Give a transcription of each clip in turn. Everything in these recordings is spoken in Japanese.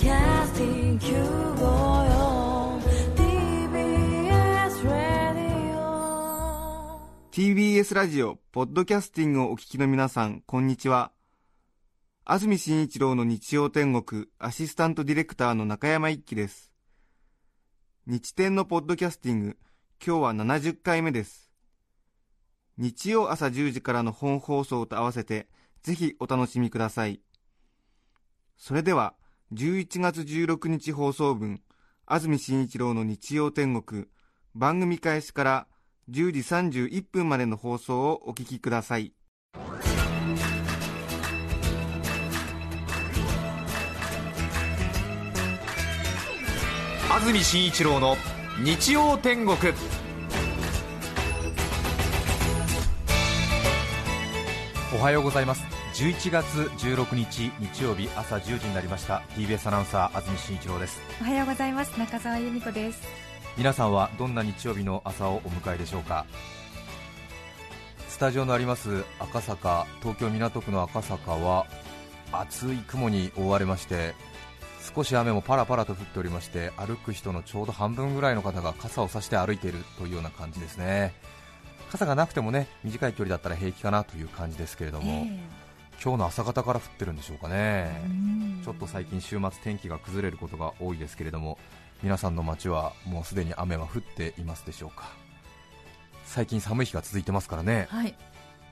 Podcasting 954 TBS Radio TBS ラジオ、ポッドキャスティングをお聞きの皆さん、こんにちは。安住紳一郎の日曜天国、アシスタントディレクターの中山一輝です。日天のポッドキャスティング、今日は70回目です。日曜朝10時からの本放送と合わせて、ぜひお楽しみください。それでは、11月16日放送分、安住紳一郎の日曜天国、番組開始から10時31分までの放送をお聞きください。安住紳一郎の日曜天国。おはようございます。11月16日日曜日朝10時になりました。TBS アナウンサー安住紳一郎です。おはようございます。中澤由美子です。皆さんはどんな日曜日の朝をお迎えでしょうか？スタジオのあります赤坂東京港区の赤坂は厚い雲に覆われまして少し雨もパラパラと降っておりまして歩く人のちょうど半分ぐらいの方が傘を差して歩いているというような感じですね。傘がなくてもね短い距離だったら平気かなという感じですけれども、今日の朝方から降ってるんでしょうかね。ちょっと最近週末天気が崩れることが多いですけれども皆さんの街はもうすでに雨は降っていますでしょうか。最近寒い日が続いてますからね。はい。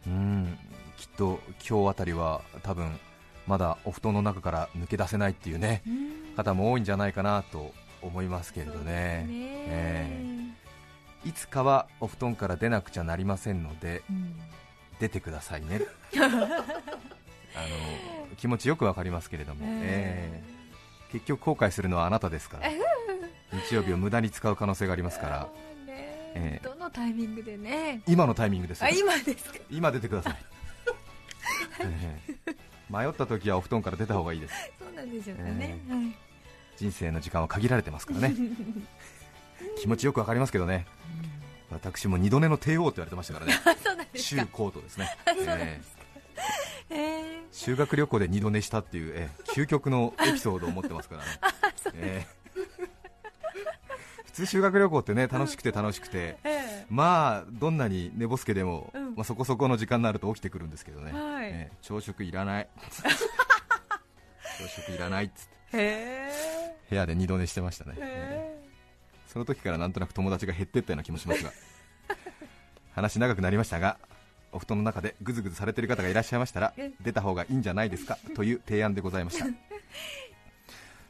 うん。きっと今日あたりは多分まだお布団の中から抜け出せないっていうね方も多いんじゃないかなと思いますけれどね。えいつかはお布団から出なくちゃなりませんので出てくださいね あの気持ちよくわかりますけれども、ええ。結局後悔するのはあなたですから。日曜日を無駄に使う可能性がありますから。え。えどのタイミングでね。今のタイミングですよ。あ今ですか？今出てください、ええ。迷った時はお布団から出た方がいいです。そうなんですよね、はい。人生の時間は限られてますからね。気持ちよくわかりますけどね、私も二度寝の帝王って言われてましたからね。そうなんですね、えええ修学旅行で二度寝したっていう、ええ究極のエピソードを持ってますからね。ええ普通修学旅行ってね楽しくて楽しくて、えまあどんなに寝ぼすけでも、うん。まあ、そこそこの時間になると起きてくるんですけどね、はい。ええ朝食いらない。朝食いらないっつって。へ部屋で二度寝してましたね、え。その時からなんとなく友達が減っていったような気もしますが。話長くなりましたがお布団の中でぐずぐずされている方がいらっしゃいましたらえ？出た方がいいんじゃないですか？という提案でございました。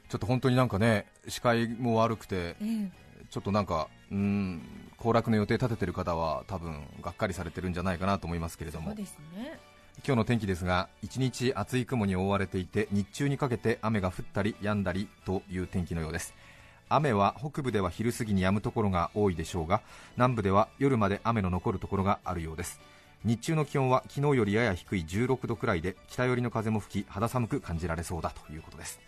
ちょっと本当になんかね視界も悪くてえちょっとなんかうーん行楽の予定立ててる方は多分がっかりされてるんじゃないかなと思いますけれども。ね。今日の天気ですが一日厚い雲に覆われていて日中にかけて雨が降ったり止んだりという天気のようです。雨は北部では昼過ぎに止むところが多いでしょうが南部では夜まで雨の残るところがあるようです日中の気温は昨日よりやや低い16度くらいで北寄りの風も吹き肌寒く感じられそうだということです。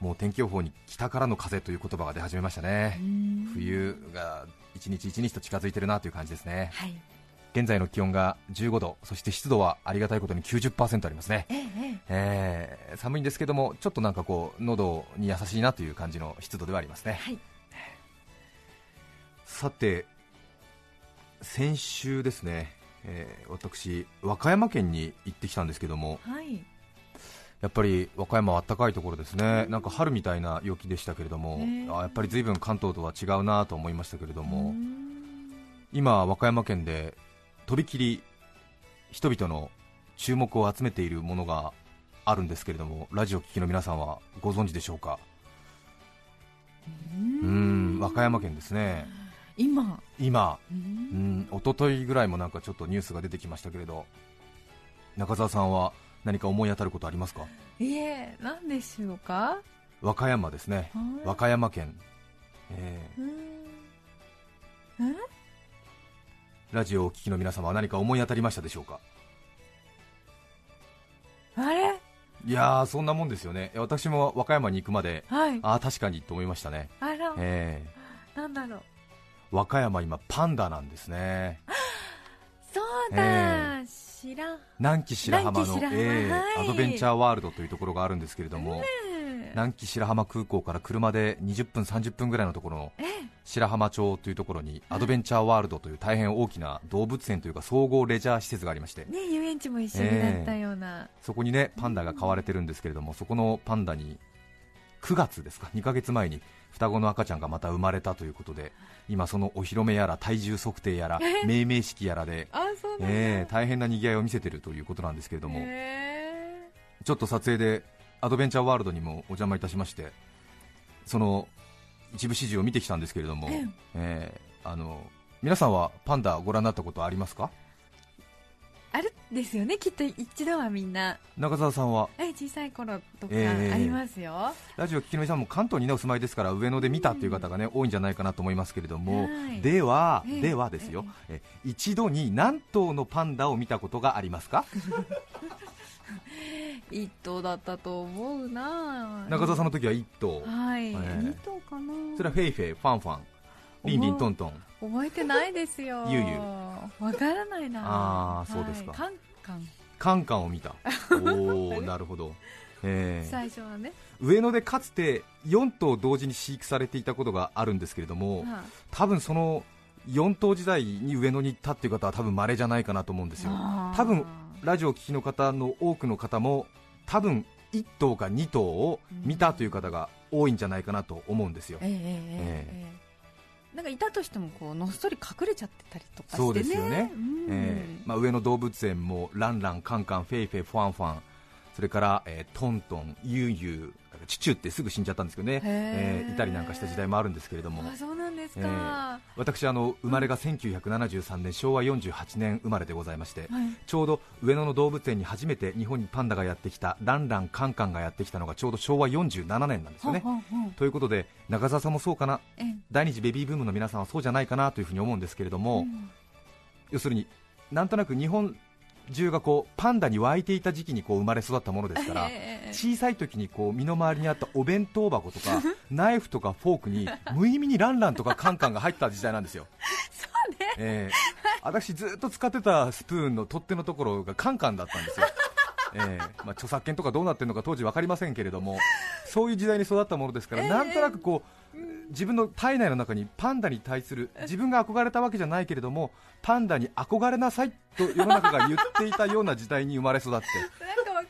もう天気予報に北からの風という言葉が出始めましたね。冬が一日一日と近づいてるなという感じですね。はい。現在の気温が15度そして湿度はありがたいことに90%ありますね。ええええ。ー寒いんですけども、ちょっとなんかこう喉に優しいなという感じの湿度ではありますね。はい。さて、先週ですね、えー私、和歌山県に行ってきたんですけども、はい。やっぱり和歌山は暖かいところですね、なんか春みたいな陽気でしたけれども、あやっぱり随分関東とは違うなと思いましたけれどうも、ん。今、和歌山県でとびきり人々の注目を集めているものがあるんですけれども、ラジオ聴きの皆さんはご存知でしょうか？うーん和歌山県ですね、今。今、ううんん一昨日ぐらいもなんかちょっとニュースが出てきましたけれど、中澤さんは何か思い当たることありますか、いえ何でしょうか？和歌山ですね、はい。和歌山県、えー。うん。ラジオをお聞きの皆様は何か思い当たりましたでしょうか、あれ？いやー、そんなもんですよね、私も和歌山に行くまで、はい。ああ、確かにと思いましたね、あら。えなんだろう。ー和歌山、今、パンダなんですね、そうだ、知らん。南紀白浜のえーはい。アドベンチャーワールドというところがあるんですけれども、南紀白浜空港から車で20分、30分ぐらいのところのえ白浜町というところにアドベンチャーワールドという大変大きな動物園というか総合レジャー施設がありまして。ね遊園地も一緒になったような、そこにねパンダが飼われてるんですけれどもそこのパンダに9月ですか2ヶ月前に双子の赤ちゃんがまた生まれたということで今そのお披露目やら体重測定やら命名式やらで、えー大変な賑わいを見せてるということなんですけれども、へちょっと撮影でアドベンチャーワールドにもお邪魔いたしましてその一部始終を見てきたんですけれども、ええ。えーあの皆さんはパンダご覧になったことありますか？あるんですよねきっと一度はみんな。中澤さんは？え小さい頃とかええ。ありますよ、ラジオ聞きの皆さんも関東に、ね、お住まいですから上野で見たっていう方が、ね多いんじゃないかなと思いますけれども、はい。では、ええ。ではですよ、え一度に何頭のパンダを見たことがありますか？一頭だったと思うな。中澤さんの時は1頭、はい、ええ。二頭かな。それはフェイフェイ、ファンファン、リンリントントン、覚えてないですよ。ゆうゆう。わからないな。あーそうですか。はい。カンカン。カンカンを見た、おー、なるほど、えー。最初はね、上野でかつて4頭同時に飼育されていたことがあるんですけれども、は多分その4頭時代に上野に行ったっていう方は多分稀じゃないかなと思うんですよ。あー。多分ラジオを聞きの方の多くの方も多分1頭か2頭を見たという方が多いんじゃないかなと思うんですよ、ええええええなんかいたとしてもこうのっそり隠れちゃってたりとかしてね。そうですよね。うん。えーまあ、上野動物園もランラン、カンカン、フェイフェイ、ファンファン。それから、えートントン、ユーユーチュチュってすぐ死んじゃったんですけどね、えへー。ーいたりなんかした時代もあるんですけれども。あそうなんですえか、私あの生まれが1973年昭和48年生まれでございまして、はい。ちょうど上野の動物園に初めて日本にパンダがやってきたランラン、カンカンがやってきたのがちょうど昭和47年なんですよね。ほんほんほんということで中澤さんもそうかな？ええ。第二次ベビーブームの皆さんはそうじゃないかなというふうに思うんですけれども、うん。要するになんとなく日本中がこうパンダに湧いていた時期にこう生まれ育ったものですから、ええ小さい時にこう身の回りにあったお弁当箱とか ナイフとかフォークに無意味にランランとかカンカンが入った時代なんですよ。そうね。えー私ずっと使ってたスプーンの取っ手のところがカンカンだったんですよ。えーまあ、著作権とかどうなってるのか当時分かりませんけれどもそういう時代に育ったものですから、なんとなくこう自分の体内の中にパンダに対する自分が憧れたわけじゃないけれどもパンダに憧れなさいと世の中が言っていたような時代に生まれ育って。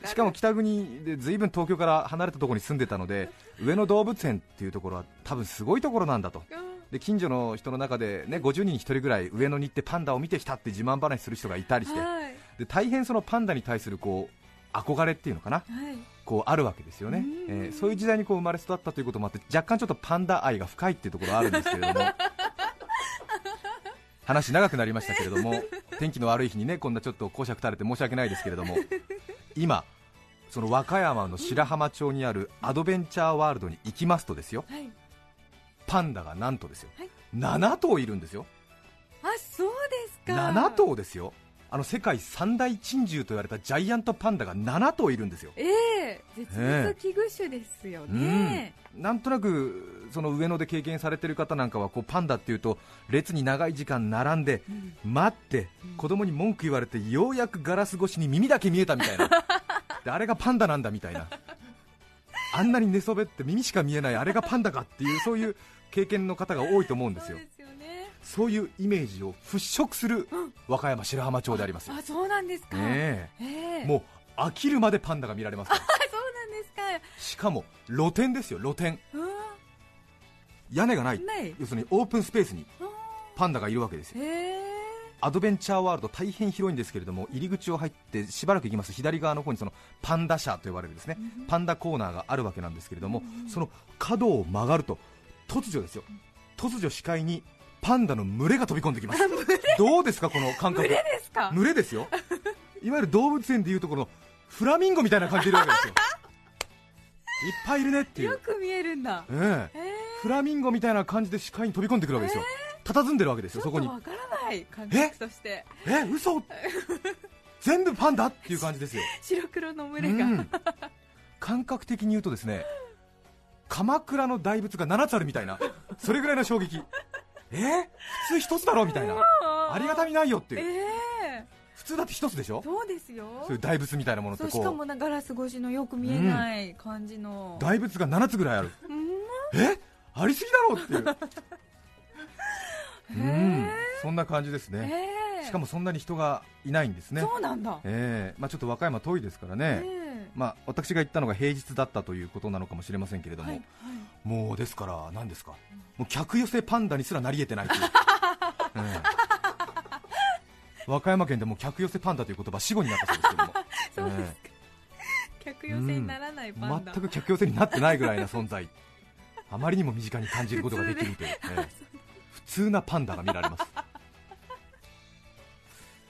しかも北国で随分東京から離れたところに住んでたので上野動物園っていうところは多分すごいところなんだと。うん。で近所の人の中で、ね、50人に1人ぐらい上野に行ってパンダを見てきたって自慢話する人がいたりして。はい。で大変そのパンダに対するこう憧れっていうのかな。はいこうあるわけですよね、うん。えーそういう時代にこう生まれ育ったということもあって若干ちょっとパンダ愛が深いっていうところはあるんですけれども。話長くなりましたけれども天気の悪い日にねこんなちょっと講釈垂れて申し訳ないですけれども今その和歌山の白浜町にあるアドベンチャーワールドに行きますとですよ。はい。パンダがなんとですよ、はい。7頭いるんですよ。あそうですか。7頭ですよあの世界三大珍獣と言われたジャイアントパンダが7頭いるんですよ。ええ絶滅危惧種ですよね、うん、なんとなくその上野で経験されてる方なんかはこうパンダっていうと列に長い時間並んで待って子供に文句言われてようやくガラス越しに耳だけ見えたみたいな。であれがパンダなんだみたいな。あんなに寝そべって耳しか見えないあれがパンダかっていうそういう経験の方が多いと思うんですよそういうイメージを払拭する和歌山白浜町でありますよ、あそうなんですか、ねえ。ええ。もう飽きるまでパンダが見られますから。あそうなんですか。しかも露天ですよ露天。うわ屋根がない。ない。要するにオープンスペースにあパンダがいるわけですよ。へえ。アドベンチャーワールド大変広いんですけれども入り口を入ってしばらく行きます。と左側の方にそのパンダ車と呼ばれるですね。パンダコーナーがあるわけなんですけれどもその角を曲がると突如ですよ。突如視界にパンダの群れが飛び込んできます。どうですかこの感覚？群れですか？群れですよ。いわゆる動物園でいうところのフラミンゴみたいな感じでいるわけですよ。いっぱいいるねっていう。よく見えるんだ。ええ。フラミンゴみたいな感じで視界に飛び込んでくるわけですよ、佇んでるわけですよ、そこに、わからない感覚として。え、嘘？全部パンダっていう感じですよ、白黒の群うれが、ん、感覚的に言うと、ですね鎌倉の大仏が7つあるみたいな、それぐらいの衝撃、え？普通1つだろみたいな、ありがたみないよっていう、ええ。普通だって一つでしょ？そうですよ。そういう大仏みたいなものってそうしかこうもなガラス越しのよく見えない感じの、大仏が7つぐらいある。うん。え？ありすぎだろっていう。うへん。えそんな感じですね。へえ。しかもそんなに人がいないんですね。そうなんだ、ええ。まあ、ちょっと和歌山遠いですからね、えまあ、私が行ったのが平日だったということなのかもしれませんけれども、はいはい。もうですから、何ですか、もう客寄せパンダにすらなり得てないという、え え和歌山県でも客寄せパンダという言葉、死語になったそうですけども、そうですか、客寄せにならないパンダ、全く客寄せになってないぐらいな存在、あまりにも身近に感じることができるという、ええ。普通なパンダが見られます。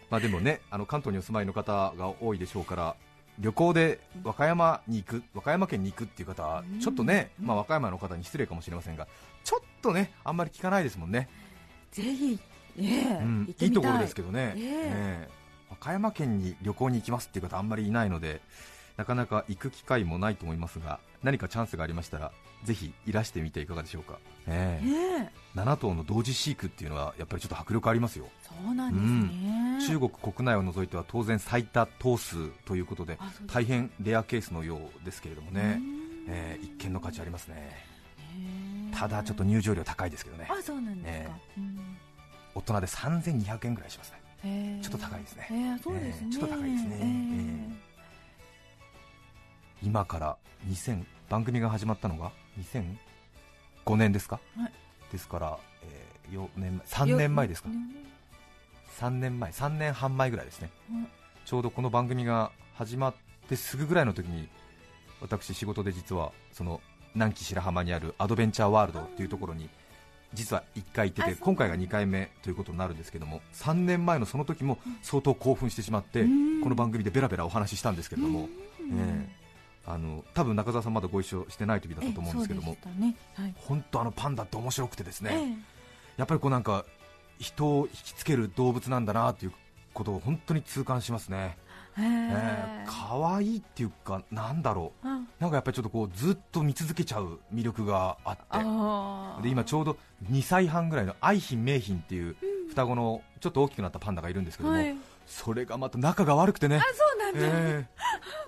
まあでもね、あの関東にお住まいの方が多いでしょうから、旅行で和歌山に行く、和歌山県に行くっていう方は、ちょっとね、うん。まあ、和歌山の方に失礼かもしれませんが、ちょっとね、あんまり聞かないですもんね、ぜひ、ええうんい。いいところですけどね、ええ。ええ。和歌山県に旅行に行きますっていう方、あんまりいないので、なかなか行く機会もないと思いますが、何かチャンスがありましたら、ぜひいらしてみていかがでしょうか、ええ。ねえ。7頭の同時飼育っていうのは、やっぱりちょっと迫力ありますよ。そうなんですね、中国国内を除いては当然最多頭数ということで大変レアケースのようですけれどもね、うん。えー一見の価値ありますね。ただちょっと入場料高いですけどね。あそうなんですか、えうん。大人で3200円ぐらいしますね。ちょっと高いですね。へえそうですね、ええちょっと高いですね。ええ今から2000番組が始まったのが2005年ですか、はい。ですから、え4年前3年前ですか？よ3年前3年半前ぐらいですね。うんちょうどこの番組が始まってすぐぐらいの時に私仕事で実はその南紀白浜にあるアドベンチャーワールドというところに実は1回行ってて今回が2回目ということになるんですけども3年前のその時も相当興奮してしまってうん。この番組でベラベラお話ししたんですけれども、うん。ええあの多分中澤さんまだご一緒してない時だったと思うんですけども。ね。はい。本当あのパンダって面白くてですね、ええ。やっぱりこうなんか人を引きつける動物なんだなということを本当に痛感しますね、へえ。えー可愛いっていうかなんだろう。うんなんかやっぱりちょっとこうずっと見続けちゃう魅力があって。で今ちょうど2歳半ぐらいの愛品名品っていう双子のちょっと大きくなったパンダがいるんですけども、はいそれがまた仲が悪くてね。あ、そうなんだ、えー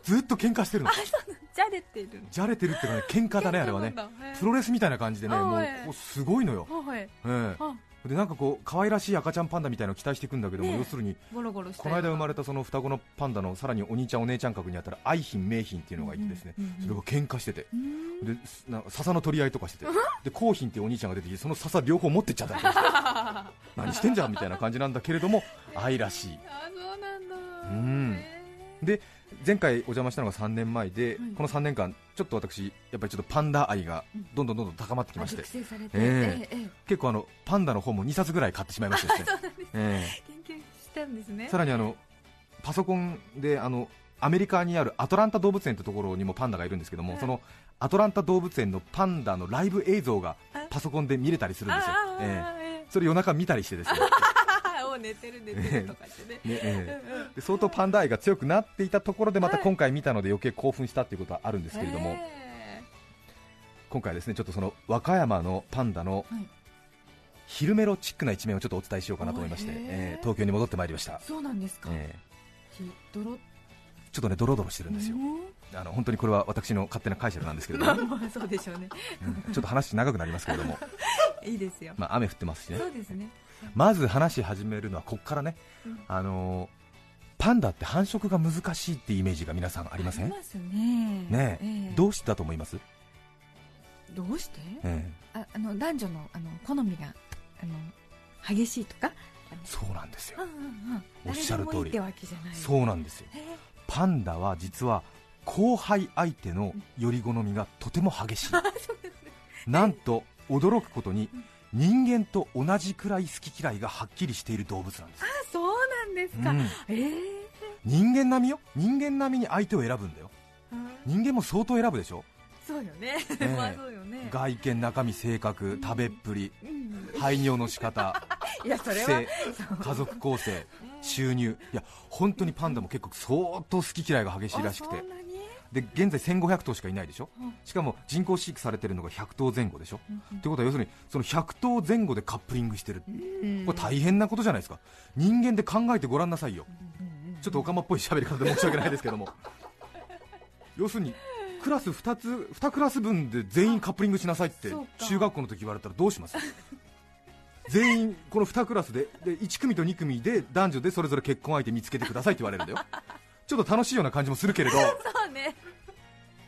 ずっと喧嘩してるの。じゃれてるじゃれてるっていうかね喧嘩だねあれはね。プロレスみたいな感じでねもうすごいのよ、はい。ええ。あでなんかこう可愛らしい赤ちゃんパンダみたいなのを期待していくんだけども、ねえ要するにゴロゴロこの間生まれたその双子のパンダのさらにお兄ちゃんお姉ちゃん格にあったら愛品名品っていうのがいてですね、うんうんうんそれが喧嘩してて。うん。ですな笹の取り合いとかしてて。で紅品っていうお兄ちゃんが出てきてその笹両方持ってっちゃったり 何してんじゃんみたいな感じなんだけれども愛らしい。あそうなんだ。うん。へで前回お邪魔したのが3年前で、はい。この3年間ちょっと私やっぱりちょっとパンダ愛がどんどんどんどん高まってきまして。結構あのパンダの本も2冊ぐらい買ってしまいまして さらにあのパソコンであのアメリカにあるアトランタ動物園というところにもパンダがいるんですけども、はい。そのアトランタ動物園のパンダのライブ映像がはいパソコンで見れたりするんですよ、それ夜中見たりしてですね寝てる寝てるとかしてね。ねえ相当パンダ愛が強くなっていたところでまたはい。今回見たので余計興奮したっていうことはあるんですけれども、へ今回はですねちょっとその和歌山のパンダのはい。昼メロチックな一面をちょっとお伝えしようかなと思いまして、へえ。ええ東京に戻ってまいりました。え、そうなんですか、ええ。ひドロちょっとねドロドロしてるんですよ、あの本当にこれは私の勝手な解釈なんですけれどまあも、まあそうでしょうね。うん。ちょっと話長くなりますけれども、いいですよ、まあ、雨降ってますしね。そうですねまず話し始めるのはここからね、うん。あのーパンダって繁殖が難しいってイメージが皆さんありません？ありますね。ねえ。ええ。どうしてだと思います、どうして、ええ。ああの男女のあの好みがあの激しいとか？そうなんですよ。うんうんうん。おっしゃる通り。そうなんですよ。へえ。パンダは実は後輩相手のより好みがとても激しい。なんと驚くことに人間と同じくらい好き嫌いがはっきりしている動物なんです。あそうなんですか、うん。ええ人間並みよ？人間並みに相手を選ぶんだよ。うん人間も相当選ぶでしょ？そうよね、え。まあそうよね。外見中身性格食べっぷりうん。排尿の仕方 いやそれは性家族構成収入。いや本当にパンダも結構相当好き嫌いが激しいらしくてで現在1500頭しかいないでしょ？うん。しかも人工飼育されてるのが100頭前後でしょ？うんうん。ってことは要するにその100頭前後でカップリングしてる。うん。これ大変なことじゃないですか。人間で考えてごらんなさいよ。ちょっとオカマっぽい喋り方で申し訳ないですけども。要するにクラス2つ2クラス分で全員カップリングしなさいって中学校の時言われたらどうします？全員この2クラスでで1組と2組で男女でそれぞれ結婚相手見つけてくださいって言われるんだよ。ちょっと楽しいような感じもするけれど。そうね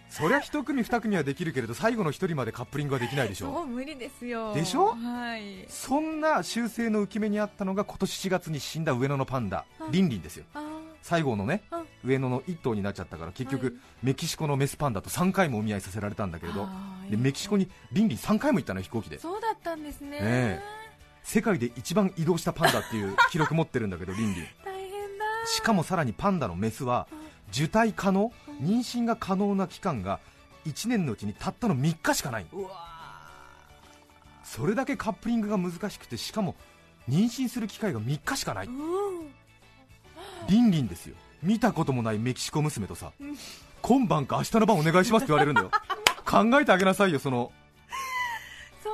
そりゃ1組2組はできるけれど最後の1人までカップリングはできないでしょそう無理ですよ。でしょ？はい。そんな修正の浮き目にあったのが今年4月に死んだ上野のパンダリンリンですよ。あ。最後のねあ。上野の1頭になっちゃったから結局、はい。メキシコのメスパンダと3回もお見合いさせられたんだけれど。でメキシコにリンリン3回も行ったのよ飛行機で。そうだったんですね、え。世界で一番移動したパンダっていう記録持ってるんだけどリンリン。大変だ。しかもさらにパンダのメスは受胎可能？妊娠が可能な期間が1年のうちにたったの3日しかないそれだけカップリングが難しくてしかも妊娠する機会が3日しかない。リンリンですよ。見たこともないメキシコ娘とさ。今晩か明日の晩お願いしますって言われるんだよ。考えてあげなさいよその。そう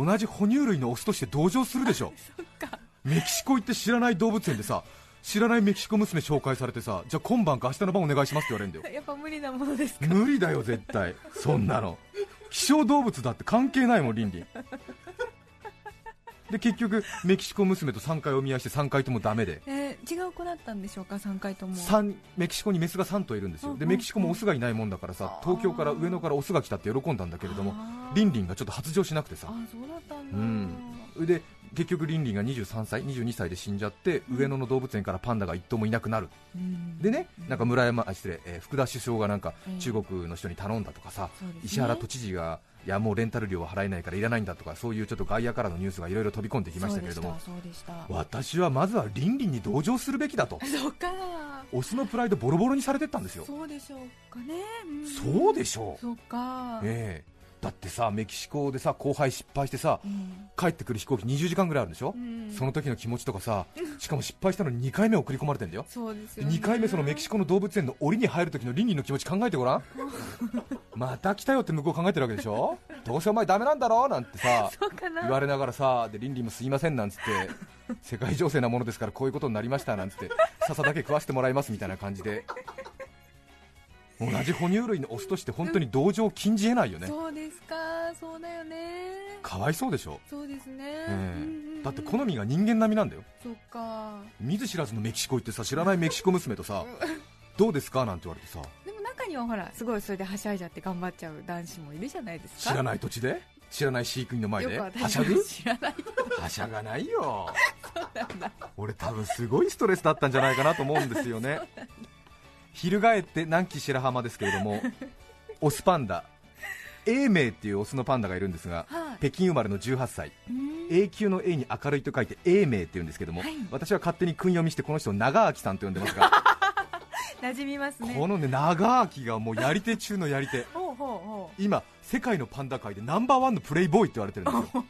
なんだ。同じ哺乳類のオスとして同情するでしょ。メキシコ行って知らない動物園でさ知らないメキシコ娘紹介されてさじゃあ今晩か明日の晩お願いしますって言われるんだよ。やっぱ無理なものですか？無理だよ絶対。そんなの。希少動物だって関係ないもんリンリンで結局メキシコ娘と3回お見合いして3回ともダメで。えー違う子だったんでしょうか？3回とも。三メキシコにメスが3頭いるんですよ。でうんメキシコもオスがいないもんだからさ東京から上野からオスが来たって喜んだんだけれどもリンリンがちょっと発情しなくてさ。あそうだったんだ、うん。で結局リンリンが23歳22歳で死んじゃって上野の動物園からパンダが1頭もいなくなる。うん。でねなんか村山あ失礼、えー福田首相がなんかうん。中国の人に頼んだとかさ、そうですね。石原都知事がいやもうレンタル料は払えないからいらないんだとかそういうちょっと外野からのニュースがいろいろ飛び込んできましたけれども私はまずはリンリンに同情するべきだと。そうか。オスのプライドボロボロにされてったんですよ。そうでしょうかね、ん。そうでしょう。そうか、ええだってさメキシコでさ後輩失敗してさうん。帰ってくる飛行機20時間ぐらいあるでしょ、うん。その時の気持ちとかさしかも失敗したのに2回目送り込まれてんだよそうですよ、ね、2回目そのメキシコの動物園の檻に入る時のリンリンの気持ち考えてごらん？また来たよって向こう考えてるわけでしょ？どうせお前ダメなんだろ？なんてさ言われながらさでリンリンもすいませんなんつって世界情勢なものですからこういうことになりましたなんつって笹だけ食わせてもらいますみたいな感じで同じ哺乳類のオスとして本当に同情を禁じ得ないよね。そうですか。そうだよね。かわいそうでしょ、そうですね、ええ。うんうんうん。だって好みが人間並みなんだよ。そっか。見ず知らずのメキシコ行ってさ知らないメキシコ娘とさどうですか？なんて言われてさ。でも中にはほらすごいそれではしゃいじゃって頑張っちゃう男子もいるじゃないですか。知らない土地で？知らない飼育員の前で？はしゃぐ？知らない。はしゃがないよ。なんだ。俺多分すごいストレスだったんじゃないかなと思うんですよね 翻って南紀白浜ですけれどもオスパンダ永明っていうオスのパンダがいるんですがはい北京生まれの18歳永久の A に明るいと書いて永明って言うんですけども、はい私は勝手に訓読みしてこの人を長明さんと呼んでますが馴染みますねこのね長明がもうやり手中のやり手今世界のパンダ界でナンバーワンのプレイボーイって言われてるんですよ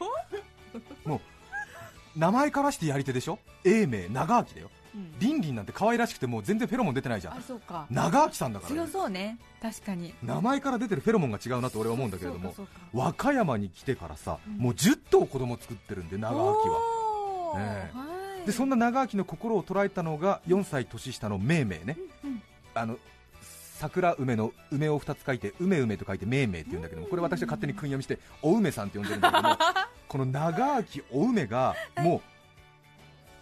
もう名前からしてやり手でしょ永明長明だよう、うん。リンリンなんて可愛らしくてもう全然フェロモン出てないじゃあんそうか。長明さんだから、強ね、そうね。確かに。名前から出てるフェロモンが違うなと俺は思うんだけれども和歌山に来てからさ、うん。もう10頭子供作ってるんで長明は。おー。ええ。はい。でそんな長明の心を捉えたのが4歳年下の命名ね、うんあの桜梅の梅を2つ書いて梅梅と書いて命名って言うんだけどもこれ私は勝手に訓読みしてお梅さんって呼んでるんだけども この長明お梅がもう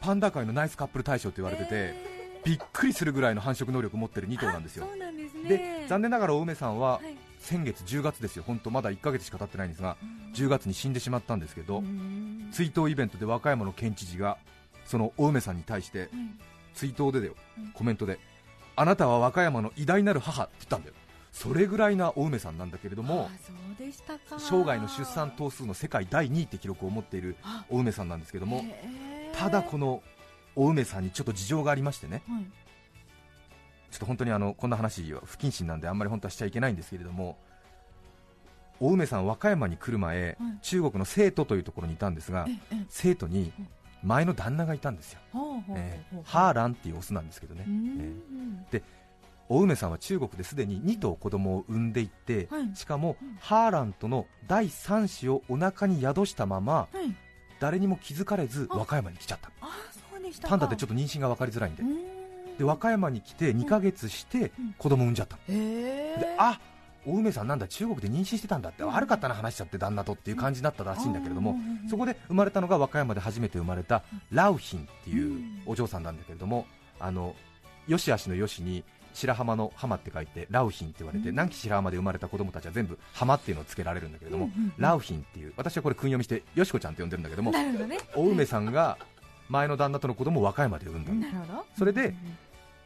パンダ界のナイスカップル大賞って言われててえびっくりするぐらいの繁殖能力を持ってる2頭なんですよ。ですね。で残念ながらお梅さんははい。先月10月ですよ。本当まだ1ヶ月しか経ってないんですがうん。10月に死んでしまったんですけどうん。追悼イベントで和歌山の県知事がそのお梅さんに対してはい追悼でだよ。うん。コメントであなたは和歌山の偉大なる母って言ったんだよそれぐらいなお梅さんなんだけれども生涯の出産頭数の世界第2位って記録を持っているあ。お梅さんなんですけどもただこのお梅さんにちょっと事情がありましてね。はい。ちょっと本当にあのこんな話は不謹慎なんであんまり本当はしちゃいけないんですけれどもお梅さん和歌山に来る前、はい。中国の生徒というところにいたんですがええ生徒にうん前の旦那がいたんですよ、えハーランっていうオスなんですけどね、うえんーお梅さんは中国ですでに2頭子供を産んでいて、はい。しかも、うんハーランとの第3子をお腹に宿したままはい誰にも気づかれずあ。和歌山に来ちゃった。パンダってちょっと妊娠が分かりづらいんで。で和歌山に来て2ヶ月してうん。子供産んじゃったの。へえであお梅さんなんだ中国で妊娠してたんだって悪かったな話しちゃって旦那とっていう感じになったらしいんだけれどもうんうんうんそこで生まれたのが和歌山で初めて生まれたラウヒンっていうお嬢さんなんだけれどもあのよしあしのよしに白浜の浜って書いてラウヒンって言われてうん。南紀白浜で生まれた子供たちは全部浜っていうのをつけられるんだけれどもうんうんうん。ラウヒンっていう私はこれ訓読みしてよしこちゃんって呼んでるんだけどもね。お梅さんが前の旦那との子供を和歌山で産んだの。なるほど。それで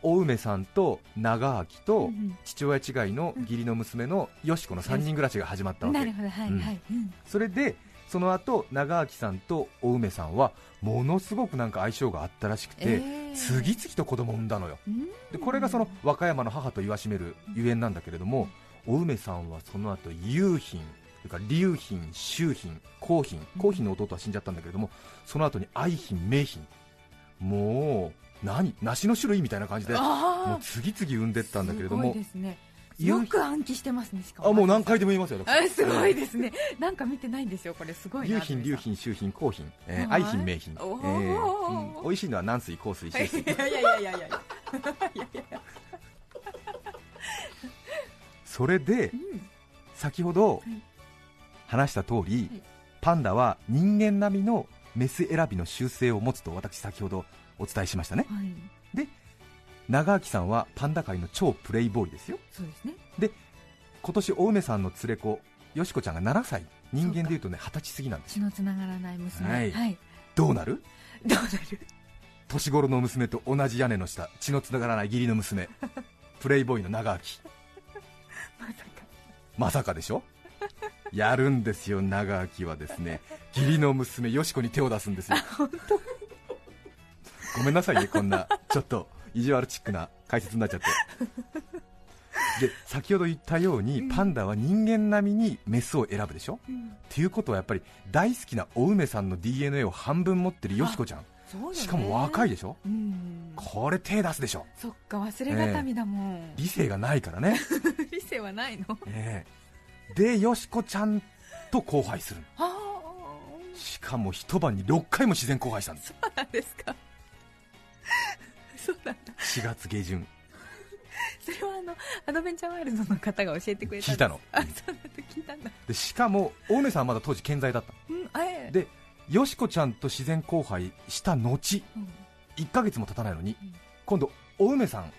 お梅さんと長明うんとうん。父親違いの義理の娘のよしこの3人暮らしが始まったわけ。うん。それでその後長明さんとお梅さんはものすごくなんか相性があったらしくて、えー。次々と子供を産んだのよ。うん。でこれがその和歌山の母と言わしめるゆえんなんだけれどもお梅さんはその後雄品それから龍品周品の弟は死んじゃったんだけれどもその後に愛品名品もう何？梨の種類みたいな感じでもうあ次々産んでったんだけれどもすごいですね。ゆよく暗記してますねしかも。あもう何回でも言いますよあすごいですね、なんか見てないんですよこれ。すごい流品流品周品高品、えー、愛品名品、美味しいのは軟水硬水周水。いやいやいやいやいや。それで、うん、先ほど話した通り、はい、パンダは人間並みのメス選びの習性を持つと私先ほどお伝えしましたね、はい、で長明さんはパンダ界の超プレイボーイですよ。そうですね。今年お梅さんの連れ子よしこちゃんが7歳人間でいうとね二十歳過ぎなんです血のつながらない娘。ははい。いどうなる？どうなる？年頃の娘と同じ屋根の下血のつながらない義理の娘。プレイボーイの長明 まさか。まさかでしょ？やるんですよ長明はですね。義理の娘よしこに手を出すんですよ。ごめんなさいねこんなちょっと意地悪チックな解説になっちゃって。で先ほど言ったように、パンダは人間並みにメスを選ぶでしょ？うん。っていうことはやっぱり大好きなお梅さんの DNA を半分持ってるよしこちゃん。しかも若いでしょ？うん。これ手出すでしょ？そっか忘れがたみだもん。理性がないからね、理性はないの？ええ。でよしこちゃんと交配するしかも一晩に6回も自然交配したんですそうなんですかそうなんだ4月下旬。それはあのアドベンチャーワールドの方が教えてくれた聞いたの。あそうなんだ聞いたんだ。でしかも大梅さんはまだ当時健在だった。うんあえでよしこちゃんと自然交配した後うん。1ヶ月も経たないのにうん。今度お梅さん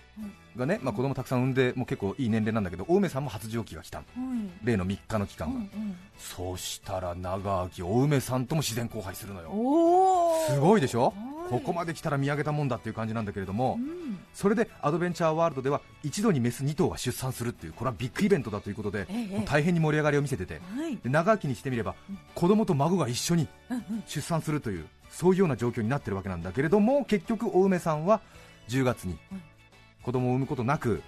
がね、まあ、子供たくさん産んでもう結構いい年齢なんだけどお梅さんも発情期が来たの。うん。例の3日の期間が、うんうん。そうしたら長明お梅さんとも自然交配するのよ。おおすごいでしょ？はいここまで来たら見上げたもんだっていう感じなんだけれども、うん。それでアドベンチャーワールドでは一度にメス2頭が出産するっていうこれはビッグイベントだということで、大変に盛り上がりを見せてて。はい。で長明にしてみれば子供と孫が一緒に出産するというそういうような状況になってるわけなんだけれども結局お梅さんは10月にうん。子供を産むことなく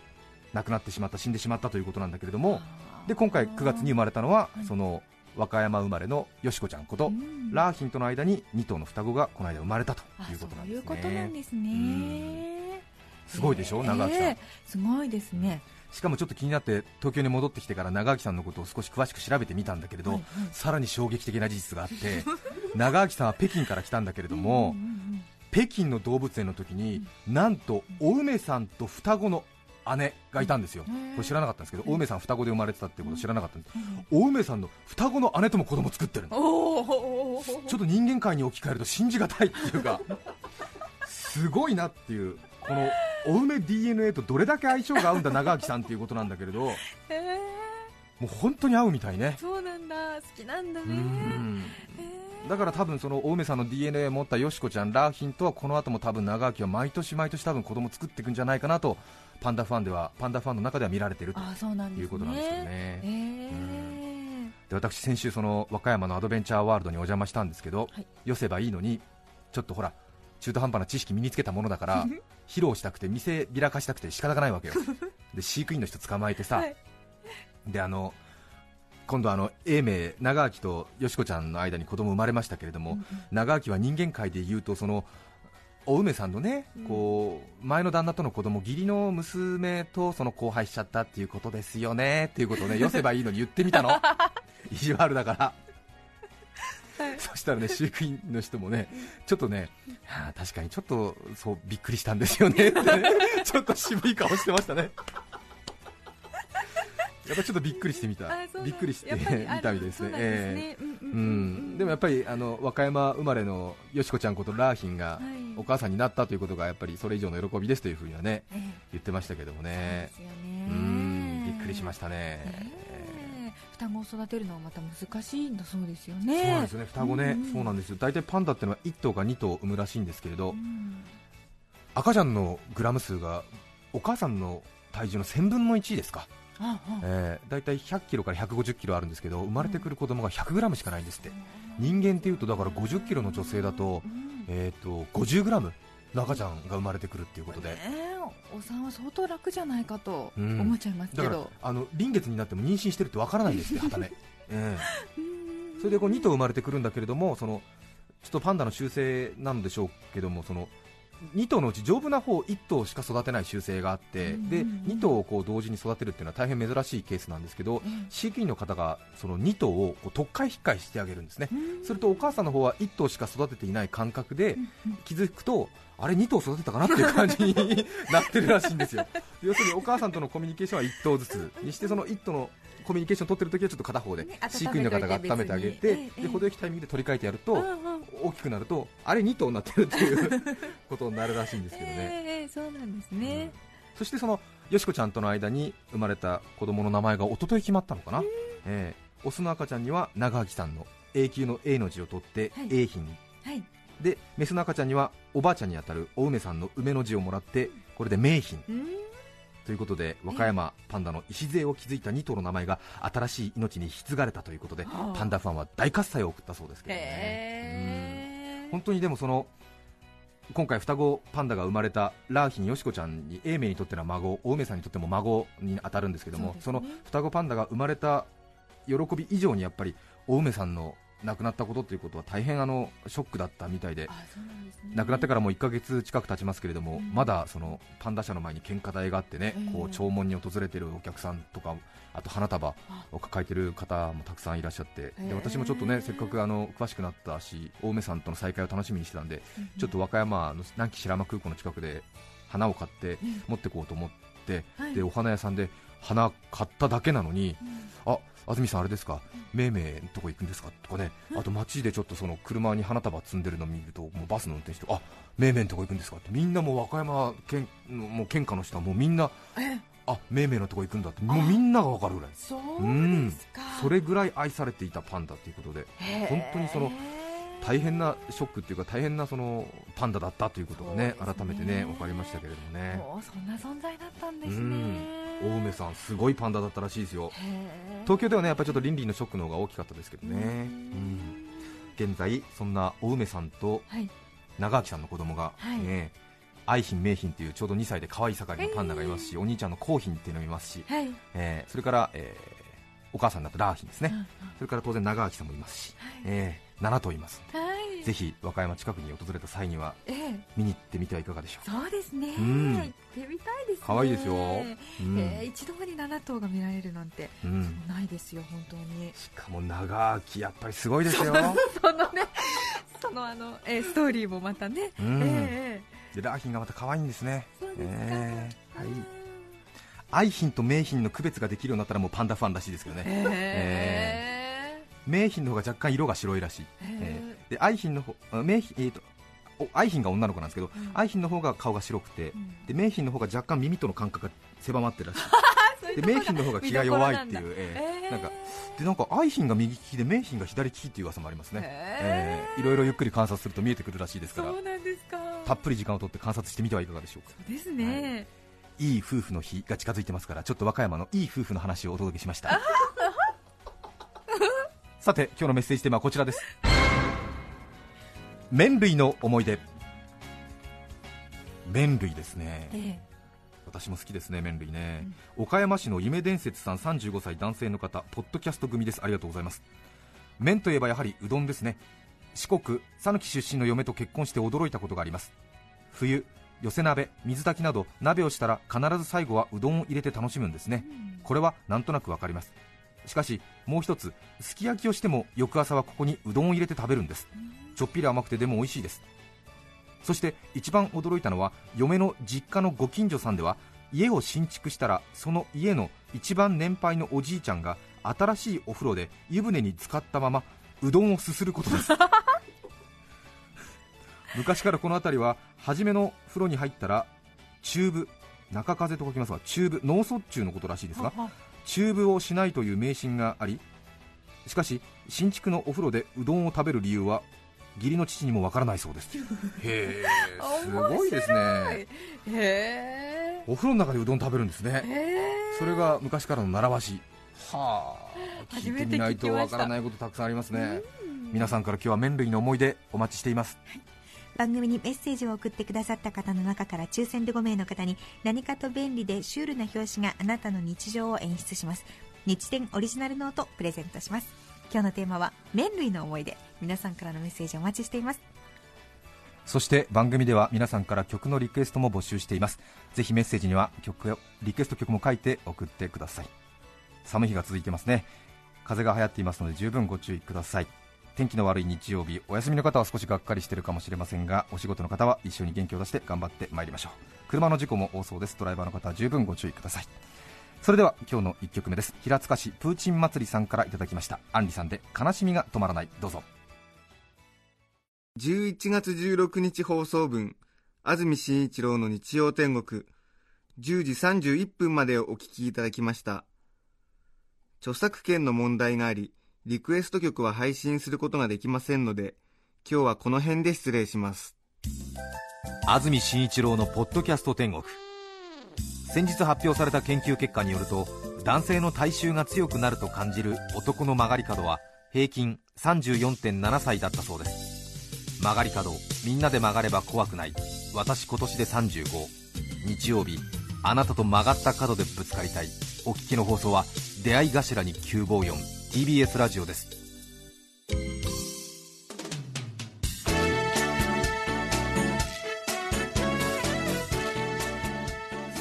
亡くなってしまった死んでしまったということなんだけれどもで今回9月に生まれたのははい。その和歌山生まれのよしこちゃんことうん。ラーヒンとの間に2頭の双子がこの間生まれたとあいうことなんですことなんねですね。すごいでしょ長明さん。ええすごいですね。しかもちょっと気になって東京に戻ってきてから長明さんのことを少し詳しく調べてみたんだけれど、はいはい。さらに衝撃的な事実があって 長明さんは北京から来たんだけれども、うんうんうん。北京の動物園の時に、なんとお梅さんと双子の姉がいたんですよ、これ知らなかったんですけど、お梅さん双子で生まれてたってこと知らなかったんです、うんお梅さんの双子の姉とも子供作ってるの。ちょっと人間界に置き換えると信じがたいっていうかすごいなっていうこのお梅 DNA とどれだけ相性が合うんだ長明さんっていうことなんだけれどもええう本当に合うみたいね。そうなんだ。好きなんだうね。だから多分そのお梅さんの DNA を持ったよしこちゃん、ラー。ヒンとはこの後も多分長明は毎年毎年多分子供作っていくんじゃないかなとパンダファンではパンダファンの中では見られているということなんですよね。ええで私先週その和歌山のアドベンチャーワールドにお邪魔したんですけど、はい。寄せばいいのにちょっとほら中途半端な知識身につけたものだから 披露したくて見せびらかしたくて仕方がないわけよ。で飼育員の人捕まえてさ、はい。であの今度あの永明長明とよしこちゃんの間に子供生まれましたけれども、うんうん。長明は人間界で言うとそのお梅さんのね、うん。こう前の旦那との子供義理の娘とその交配しちゃったっていうことですよねっていうことをね 寄せばいいのに言ってみたの。意地悪だから。そしたらね飼育員の人もねちょっとね、はあ、確かにちょっとそうびっくりしたんですよねってね。ちょっと渋い顔してましたねやっぱりちょっとびっくりしてみた。びっくりしてみたみですね。ですね。うんうんううん。ん、でもやっぱりあの和歌山生まれのよしこちゃんことラーヒンがはい。お母さんになったということがやっぱりそれ以上の喜びですというふうにはねええ。言ってましたけどもね。そうね。ん。びっくりしましたね。ねえ。双子を育てるのはまた難しいんだそうですよそうねなんですよね。双子ね、うんうん。そうなんですよ。大体パンダってのは1頭か2頭産むらしいんですけれど、うん。赤ちゃんのグラム数がお母さんの体重の1000分の1ですか、えー、大体100キロから150キロあるんですけど生まれてくる子供が100グラムしかないんですって。人間っていうとだから50キロの女性だと,、うん。えー、と50グラムの赤ちゃんが生まれてくるっていうことで、お産は相当楽じゃないかとうん。思っちゃいますけだからど、あの臨月になっても妊娠してるってわからないんですって、はたそれでこう2頭生まれてくるんだけれども、そのちょっとパンダの習性なんでしょうけども、その2頭のうち丈夫な方1頭しか育てない習性があって、うんで2頭をこう同時に育てるっていうのは大変珍しいケースなんですけど、ええ。飼育員の方がその2頭をこう特会引っかえしてあげるんですね。うん。するとお母さんの方は1頭しか育てていない感覚で気づくとあれ2頭育てたかなっていう感じになってるらしいんですよ。要するにお母さんとのコミュニケーションは1頭ずつ。にしてその1頭のコミュニケーション取ってる時はちょっと片方でね飼育員の方が温めてあげてで程よきタイミングで取り替えてやると大きくなるとあれ2頭になってるっていうことになるらしいんですけどね。ええそうなんですね、そしてそのよしこちゃんとの間に生まれた子供の名前が一昨日決まったのかな、えーオスの赤ちゃんには長明さんの永久の A の字を取ってはい。A 品。にはい。でメスの赤ちゃんにはおばあちゃんにあたるお梅さんの梅の字をもらってこれで名品。うんということで和歌山パンダの礎を築いた2頭の名前が新しい命に引き継がれたということではあ。パンダファンは大喝采を送ったそうですけどね、本当にでもその今回双子パンダが生まれたラーヒンよしこちゃんに永明にとっての孫お梅さんにとっても孫に当たるんですけどもそ,、ね。の双子パンダが生まれた喜び以上にやっぱりお梅さんの亡くなったことということは大変あのショックだったみたいで亡くなってからもう1ヶ月近く経ちますけれども、うん。まだそのパンダ舎の前に献花台があってね、ええ。こう弔問に訪れているお客さんとか、あと花束を抱えている方もたくさんいらっしゃって、ええ。で私もちょっとねせっかくあの詳しくなったし、青梅さんとの再会を楽しみにしてたんで、うんちょっと和歌山の南紀白浜空港の近くで花を買ってうん。持ってこうと思って、はい。でお花屋さんで花買っただけなのに、うん。あ安住さん、あれですか、めいめいのとこ行くんですか？とかね、あと街でちょっとその車に花束積んでるの見ると、もうバスの運転手と、あめいめいのとこ行くんですか？って、みんなもう和歌山県のもう県下の人はもうみんな、えあめいめいのとこ行くんだって、もうみんなが分かるぐらい、そううんですか、それぐらい愛されていたパンダということで、本当にその大変なショックっていうか、大変なそのパンダだったということがね、ね改めてね分かりましたけれどもね、もうそんな存在だったんですうん。ね大梅さん、すごいパンダだったらしいですよ。東京ではねやっぱりちょっと倫理のショックの方が大きかったですけどね、ううん。ん現在、そんなお梅さんとはい。長明さんの子供が、はい。ね愛品、名品っていうちょうど2歳で可愛い盛りのパンダがいますし、お兄ちゃんの紅品っていうのもいますし、はい。えーそれから、えーお母さんになったラーヒンですね、うんうん。それから当然長明さんもいますし、はい。えー7頭いますんで、はいぜひ和歌山近くに訪れた際にはええ。見に行ってみてはいかがでしょうか？そうですね、うん。行ってみたいですね。可愛いですよ。うん。えー一度に7頭が見られるなんてうん。ないですよ本当に。しかも長明やっぱりすごいですよ、そのねそのあの、えーストーリーもまたね、うん。えでラーヒンがまた可愛いんですね。そうですか。えーはい。うん。愛品と名品の区別ができるようになったらもうパンダファンらしいですけどね、え名品の方が若干色が白いらしい、ー。えー。で愛品の方あ名品、えーとお愛品が女の子なんですけど、うん。愛品の方が顔が白くて、うん。で名品の方が若干耳との感覚が狭まってるらしい。で名品の方が気が弱いっていうえー。えー。なんかでなんか愛品が右利きで名品が左利きっていう噂もありますね、へー。えー。いろいろゆっくり観察すると見えてくるらしいですからたっぷり時間を取って観察してみてはいかがでしょうか。そうですね、い。い夫婦の日が近づいてますからちょっと和歌山のいい夫婦の話をお届けしましたさて今日のメッセージテーマはこちらです。麺類の思い出。麺類ですね。え私も好きですね麺類ね、岡山市の夢伝説さん35歳男性の方ポッドキャスト組です。ありがとうございます。麺といえばやはりうどんですね。四国讃岐出身の嫁と結婚して驚いたことがあります。冬寄せ鍋水炊きなど鍋をしたら必ず最後はうどんを入れて楽しむんですね。これはなんとなくわかりますしかしもう一つすき焼きをしても翌朝はここにうどんを入れて食べるんです。ちょっぴり甘くてでも美味しいです。そして一番驚いたのは嫁の実家のご近所さんでは家を新築したらその家の一番年配のおじいちゃんが新しいお風呂で湯船に浸かったままうどんをすすることです。昔からこの辺りは初めの風呂に入ったらちゅうぶ中風と書きますがちゅうぶ脳卒中のことらしいですがちゅうぶをしないという迷信がありしかし新築のお風呂でうどんを食べる理由は義理の父にもわからないそうです。へえすごいですね。へえ。お風呂の中でうどん食べるんですね。へそれが昔からの習わし。はあ。聞いててみないとわからないことたくさんありますね。皆さんから今日は麺類の思い出お待ちしています番組にメッセージを送ってくださった方の中から抽選で5名の方に何かと便利でシュールな表紙があなたの日常を演出します。日展オリジナルノートプレゼントします。今日のテーマは麺類の思い出。皆さんからのメッセージお待ちしています。そして番組では皆さんから曲のリクエストも募集しています。ぜひメッセージには曲をリクエスト曲も書いて送ってください。寒い日が続いてますね。風が流行っていますので十分ご注意ください。天気の悪い日曜日お休みの方は少しがっかりしているかもしれませんがお仕事の方は一緒に元気を出して頑張ってまいりましょう。車の事故も多そうです。ドライバーの方は十分ご注意ください。それでは今日の1曲目です。平塚市プーチン祭りさんからいただきました。アンリさんで悲しみが止まらない。どうぞ。11月16日放送分安住紳一郎の日曜天国。10時31分までお聞きいただきました。著作権の問題がありリクエスト曲は配信することができませんので今日はこの辺で失礼します。安住紳一郎のポッドキャスト天国。先日発表された研究結果によると男性の体臭が強くなると感じる男の曲がり角は平均34.7歳だったそうです。曲がり角みんなで曲がれば怖くない。私今年で35日曜日あなたと曲がった角でぶつかりたい。お聞きの放送は出会い頭に954 TBS ラジオです。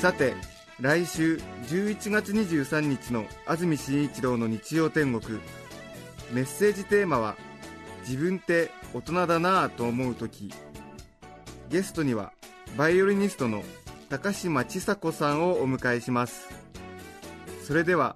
さて来週11月23日の安住紳一郎の日曜天国。メッセージテーマは「自分って大人だなぁと思う時」ゲストにはバイオリニストの高嶋ちさ子さんをお迎えします。それでは